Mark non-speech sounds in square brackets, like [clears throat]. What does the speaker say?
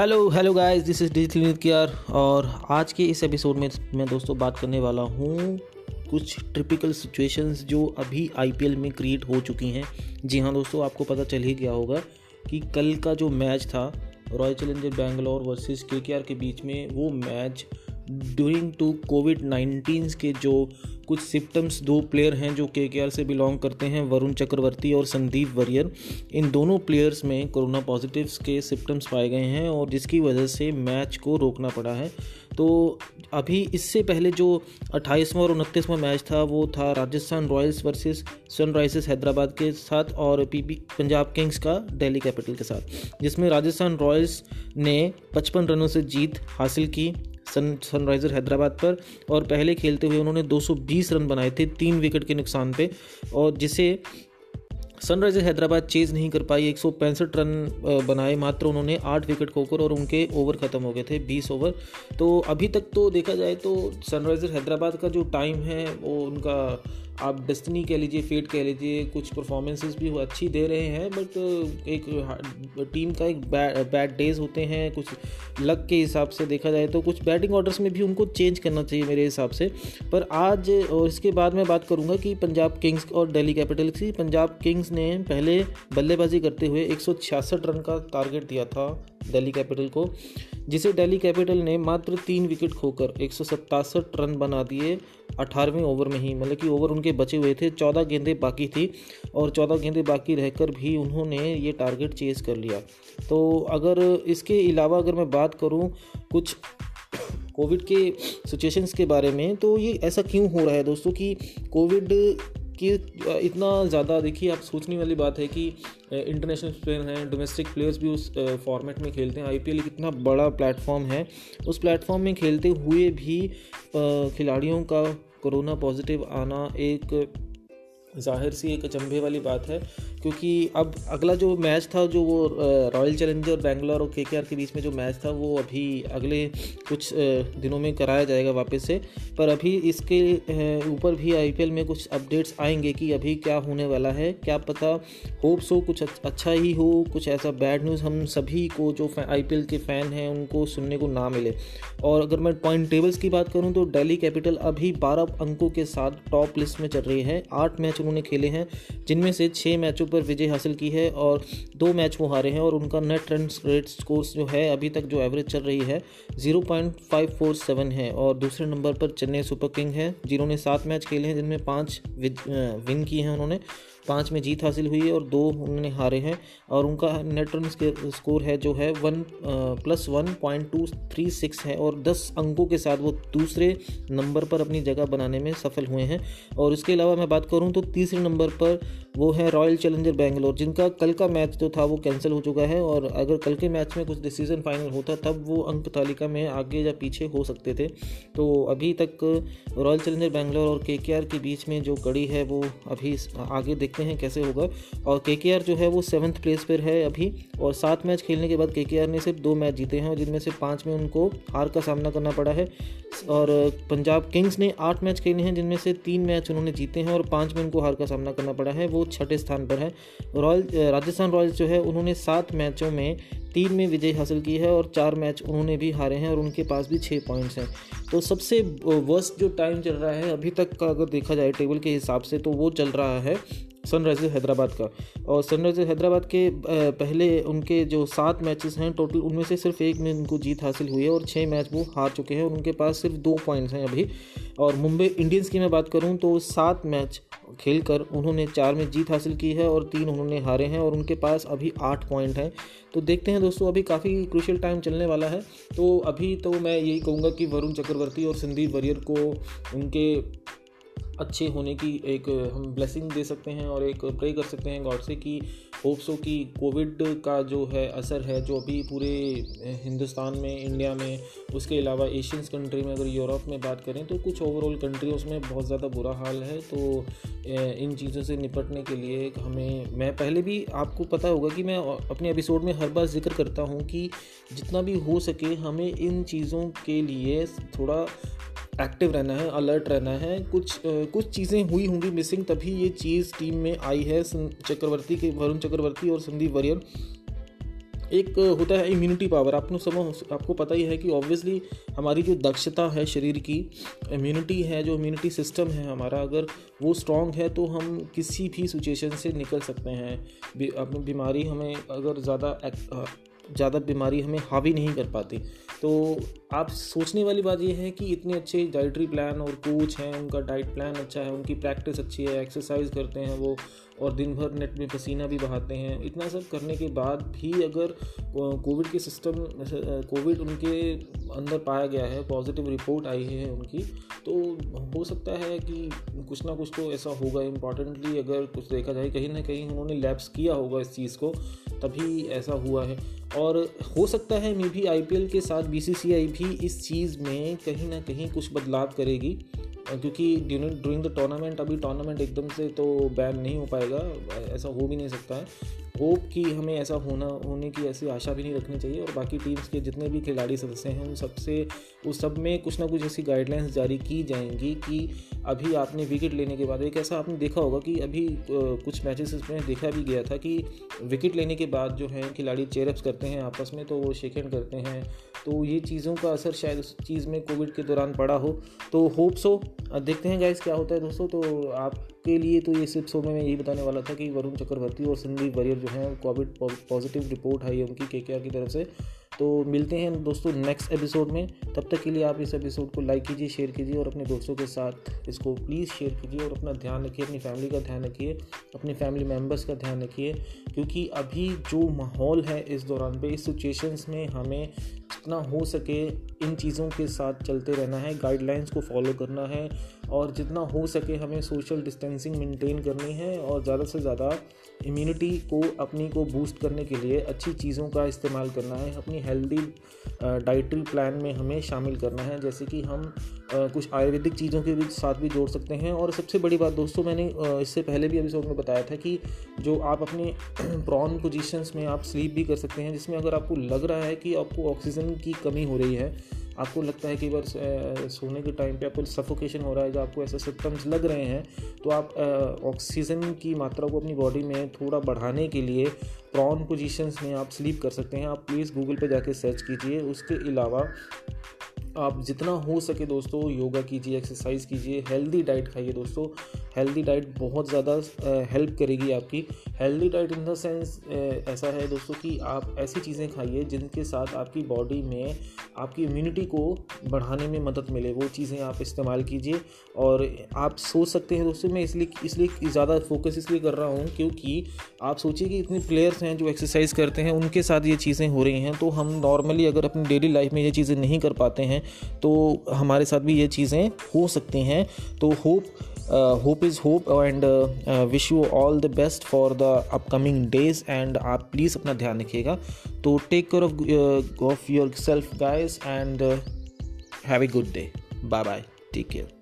Hello hello guys this is digital Nityar और आज के इस एपिसोड में मैं दोस्तों बात करने वाला हूँ कुछ ट्रिपिकल सिचुएशंस जो अभी आईपीएल में क्रिएट हो चुकी हैं। जी हाँ दोस्तों, आपको पता चल ही गया होगा कि कल का जो मैच था रॉयल चैलेंजर बैंगलोर वर्सेस के के बीच में वो match during to COVID nineteen के जो कुछ सिम्टम्स दो प्लेयर हैं जो के से बिलोंग करते हैं वरुण चक्रवर्ती और संदीप वरियर इन दोनों प्लेयर्स में कोरोना पॉजिटिव्स के सिम्टम्स पाए गए हैं और जिसकी वजह से मैच को रोकना पड़ा है। तो अभी इससे पहले जो अट्ठाईसवां और उनतीसवां मैच था, वो था Rajasthan Royals versus Sunrisers Hyderabad के साथ और पीबी पंजाब किंग्स का दिल्ली कैपिटल के साथ, जिसमें राजस्थान रॉयल्स ने 55 रनों से जीत हासिल की। सन सनराइज़र हैदराबाद पर और पहले खेलते हुए उन्होंने 220 रन बनाए थे, तीन विकेट के नुकसान पे। और जिसे सनराइजर हैदराबाद चेज नहीं कर पाई, एक सौ पैंसठ रन बनाए, मात्र उन्होंने आठ विकेट खोकर और उनके ओवर ख़त्म हो गए थे 20 ओवर। तो अभी तक तो देखा जाए तो सनराइजर हैदराबाद का जो टाइम है, वो उनका आप डेस्टिनी कह लीजिए फेट कह लीजिए, कुछ परफॉर्मेंसेस भी अच्छी दे रहे हैं बट एक टीम का एक बैड डेज़ होते हैं, कुछ लक के हिसाब से देखा जाए तो कुछ बैटिंग ऑर्डर्स में भी उनको चेंज करना चाहिए मेरे हिसाब से। पर आज और इसके बाद मैं बात करूँगा कि पंजाब किंग्स और दिल्ली कैपिटल्स की। पंजाब किंग्स ने पहले बल्लेबाजी करते हुए एक सौ छियासठ रन का टारगेट दिया था। दिल्ली कैपिटल को, जिसे दिल्ली कैपिटल ने मात्र तीन विकेट खोकर एक रन बना दिए अठारहवें ओवर में ही। मतलब कि ओवर उनके बचे हुए थे, चौदह गेंदें बाकी थी और चौदह गेंदें बाकी रहकर भी उन्होंने ये टारगेट चेज कर लिया। तो अगर इसके अलावा अगर मैं बात करूँ कुछ कोविड के सिचुएशंस के बारे में तो ये ऐसा क्यों हो रहा है दोस्तों कि कोविड कि इतना ज़्यादा, देखिए, आप सोचने वाली बात है कि इंटरनेशनल प्लेयर हैं डोमेस्टिक प्लेयर्स भी उस फॉर्मेट में खेलते हैं। आईपीएल कितना बड़ा प्लेटफॉर्म है। उस प्लेटफॉर्म में खेलते हुए भी खिलाड़ियों का कोरोना पॉजिटिव आना एक ज़ाहिर सी एक अचंभे वाली बात है, क्योंकि अब अगला जो मैच था, जो वो रॉयल चैलेंजर बैंगलोर और के के बीच में जो मैच था, वो अभी अगले कुछ दिनों में कराया जाएगा वापस से। पर अभी इसके ऊपर भी आईपीएल में कुछ अपडेट्स आएँगे कि अभी क्या होने वाला है। क्या पता होप्स हो, कुछ अच्छा ही हो, कुछ ऐसा बैड न्यूज़ हम सभी को, जो आई के फ़ैन हैं, उनको सुनने को ना मिले। और अगर मैं पॉइंट टेबल्स की बात करूँ तो दिल्ली कैपिटल अभी बारह अंकों के साथ टॉप लिस्ट में चल रही है। आठ मैच उन्होंने खेले हैं, जिनमें से छः मैचों पर विजय हासिल की है और दो मैच वो हारे हैं और उनका नेट रन रेट स्कोर्स जो है, अभी तक जो एवरेज चल रही है, zero point five four seven है और दूसरे नंबर पर चेन्नई सुपर किंग है, जिन्होंने सात मैच खेले हैं, जिनमें पाँच विन किए हैं उन्होंने। पाँच में जीत हासिल हुई है और दो उन्होंने हारे हैं और उनका नेट रन स्कोर है जो है one plus one point two three six है और दस अंकों के साथ वो दूसरे नंबर पर अपनी जगह बनाने में सफल हुए हैं। और इसके अलावा मैं बात करूँ तो तीसरे नंबर पर वो है रॉयल चैलेंजर बेंगलोर जिनका कल का मैच जो था वो कैंसिल हो चुका है और अगर कल के मैच में कुछ डिसीज़न फाइनल होता तब वो अंक तालिका में आगे या पीछे हो सकते थे। तो अभी तक रॉयल चैलेंजर बेंगलोर और के के बीच में जो कड़ी है वो अभी आगे देखते हैं कैसे होगा। और के जो है वो सेवन्थ प्लेस पर है अभी। और सात मैच खेलने के बाद के ने सिर्फ़ दो मैच जीते हैं और जिनमें से पाँच में उनको हार का सामना करना पड़ा है। और पंजाब किंग्स ने आठ मैच खेले हैं, जिनमें से तीन मैच उन्होंने जीते हैं और पाँच में उनको हार का सामना करना पड़ा है। वो छठे स्थान पर है। रॉयल, राजस्थान रॉयल्स जो है, उन्होंने सात मैचों में तीन में विजय हासिल की है और चार मैच उन्होंने भी हारे हैं और उनके पास भी छः पॉइंट्स हैं। तो सबसे वर्स्ट जो टाइम चल रहा है अभी तक का अगर देखा जाए टेबल के हिसाब से तो वो चल रहा है सनराइजर्स हैदराबाद का और सनराइजर्स हैदराबाद के पहले उनके जो सात मैचेस हैं टोटल उनमें से सिर्फ़ एक में उनको जीत हासिल हुई है और छः मैच वो हार चुके हैं उनके पास सिर्फ़ दो पॉइंट्स हैं अभी। और मुंबई इंडियंस की मैं बात करूँ तो सात मैच खेलकर उन्होंने चार में जीत हासिल की है और तीन उन्होंने हारे हैं और उनके पास अभी आठ पॉइंट हैं। तो देखते हैं दोस्तों, अभी काफ़ी क्रुशियल टाइम चलने वाला है। तो अभी तो मैं यही कहूँगा कि वरुण चक्रवर्ती और संदीप वरियर को उनके अच्छे होने की एक हम ब्लेसिंग दे सकते हैं और एक प्रे कर सकते हैं गॉड से कि होप्सो कि कोविड का जो है असर है, जो अभी पूरे हिंदुस्तान में इंडिया में, उसके अलावा एशियंस कंट्री में अगर यूरोप में बात करें तो कुछ ओवरऑल कंट्रीज़ में बहुत ज़्यादा बुरा हाल है। तो इन चीज़ों से निपटने के लिए हमें, मैं पहले भी आपको पता होगा कि मैं अपने एपिसोड में हर बार ज़िक्र करता हूँ कि जितना भी हो सके हमें इन चीज़ों के लिए थोड़ा एक्टिव रहना है अलर्ट रहना है। कुछ कुछ चीज़ें हुई होंगी मिसिंग तभी ये चीज़ टीम में आई है। चक्रवर्ती के, वरुण चक्रवर्ती और संदीप वरियर। एक होता है इम्यूनिटी पावर आपने समझ, आपको पता ही है कि ऑब्वियसली हमारी जो दक्षता है शरीर की इम्यूनिटी है, जो इम्यूनिटी सिस्टम है हमारा, अगर वो स्ट्रॉन्ग है तो हम किसी भी सिचुएशन से निकल सकते हैं। अपनी बीमारी हमें अगर ज़्यादा ज़्यादा बीमारी हमें हावी नहीं कर पाती तो आप सोचने वाली बात यह है कि इतने अच्छे डाइटरी प्लान और कोच हैं, उनका डाइट प्लान अच्छा है, उनकी प्रैक्टिस अच्छी है एक्सरसाइज करते हैं वो, और दिन भर नेट में पसीना भी बहाते हैं। इतना सब करने के बाद भी अगर कोविड के सिस्टम कोविड उनके अंदर पाया गया है पॉजिटिव रिपोर्ट आई है उनकी तो हो सकता है कि कुछ ना कुछ तो ऐसा होगा। इम्पॉर्टेंटली अगर कुछ देखा जाए, कहीं ना कहीं उन्होंने लैब्स किया होगा इस चीज़ को, तभी ऐसा हुआ है। और हो सकता है मे भी आई के साथ बी भी इस चीज़ में कहीं ना कहीं कुछ बदलाव करेगी क्योंकि ड्यूरिंग द टूर्नामेंट अभी टूर्नामेंट एकदम से तो बैन नहीं हो पाएगा, ऐसा हो भी नहीं सकता है। होप कि हमें ऐसा होना, होने की ऐसी आशा भी नहीं रखनी चाहिए और बाकी टीम्स के जितने भी खिलाड़ी सदस्य हैं, उन सबसे, उस सब में कुछ ना कुछ ऐसी गाइडलाइंस जारी की जाएँगी कि अभी आपने विकेट लेने के बाद, एक ऐसा आपने देखा होगा कि अभी कुछ मैचेस में देखा भी गया था कि विकेट लेने के बाद जो है, खिलाड़ी चेयरअप्स करते हैं आपस में तो वो शेकेंड करते हैं। तो ये चीज़ों का असर शायद उस चीज़ में कोविड के दौरान पड़ा हो। तो होप्स हो। देखते हैं गाइस क्या होता है दोस्तों। तो आपके लिए तो इस शो में मैं यही बताने वाला था कि वरुण चक्रवर्ती और संदीप वरियर जो हैं कोविड पॉजिटिव रिपोर्ट आई है उनकी के की तरफ़ से। तो मिलते हैं दोस्तों नेक्स्ट एपिसोड में। तब तक के लिए आप इस एपिसोड को लाइक कीजिए शेयर कीजिए और अपने दोस्तों के साथ इसको प्लीज़ शेयर कीजिए और अपना ध्यान रखिए, अपनी फैमिली का ध्यान रखिए, अपने फैमिली मेंबर्स का ध्यान रखिए। क्योंकि अभी जो माहौल है इस दौरान पे, इस सिचुएशंस में हमें जितना हो सके इन चीज़ों के साथ चलते रहना है गाइडलाइंस को फॉलो करना है और जितना हो सके हमें सोशल डिस्टेंसिंग मेंटेन करनी है और ज़्यादा से ज़्यादा इम्यूनिटी को, अपनी को बूस्ट करने के लिए अच्छी चीज़ों का इस्तेमाल करना है। अपनी हेल्दी डाइटरी प्लान में हमें शामिल करना है, जैसे कि हम कुछ आयुर्वेदिक चीज़ों के भी साथ भी जोड़ सकते हैं। और सबसे बड़ी बात दोस्तों मैंने इससे पहले भी एपिसोड में बताया था कि जो आप अपने [clears throat] प्रॉन पोजिशन में आप स्लीप भी कर सकते हैं, जिसमें अगर आपको लग रहा है कि आपको ऑक्सीजन की कमी हो रही है आपको लगता है कि बार सोने के टाइम पे आपको सफोकेशन हो रहा है जो आपको ऐसे सिम्टम्स लग रहे हैं तो आप ऑक्सीजन की मात्रा को अपनी बॉडी में थोड़ा बढ़ाने के लिए प्रॉन पोजीशंस में आप स्लीप कर सकते हैं। आप प्लीज़ गूगल पे जाके सर्च कीजिए। उसके अलावा आप जितना हो सके दोस्तों योगा कीजिए एक्सरसाइज कीजिए हेल्दी डाइट खाइए दोस्तों। हेल्दी डाइट बहुत ज़्यादा हेल्प करेगी आपकी। Healthy diet in the sense ऐसा है दोस्तों कि आप ऐसी चीज़ें खाइए जिनके साथ आपकी बॉडी में आपकी इम्यूनिटी को बढ़ाने में मदद मिले, वो चीज़ें आप इस्तेमाल कीजिए। और आप सोच सकते हैं दोस्तों, मैं इसलिए इसलिए ज़्यादा फोकस इसलिए कर रहा हूँ क्योंकि आप सोचिए कि इतने प्लेयर्स हैं जो एक्सरसाइज करते हैं, उनके साथ ये चीज़ें हो रही हैं। तो हम नॉर्मली अगर अपनी डेली लाइफ में ये चीज़ें नहीं कर पाते हैं तो हमारे साथ भी ये चीज़ें हो सकती हैं। तो hope hope is hope and wish you all the best for the upcoming days and आप प्लीज़ अपना ध्यान रखिएगा। तो take care of of yourself guys and have a good day bye bye take care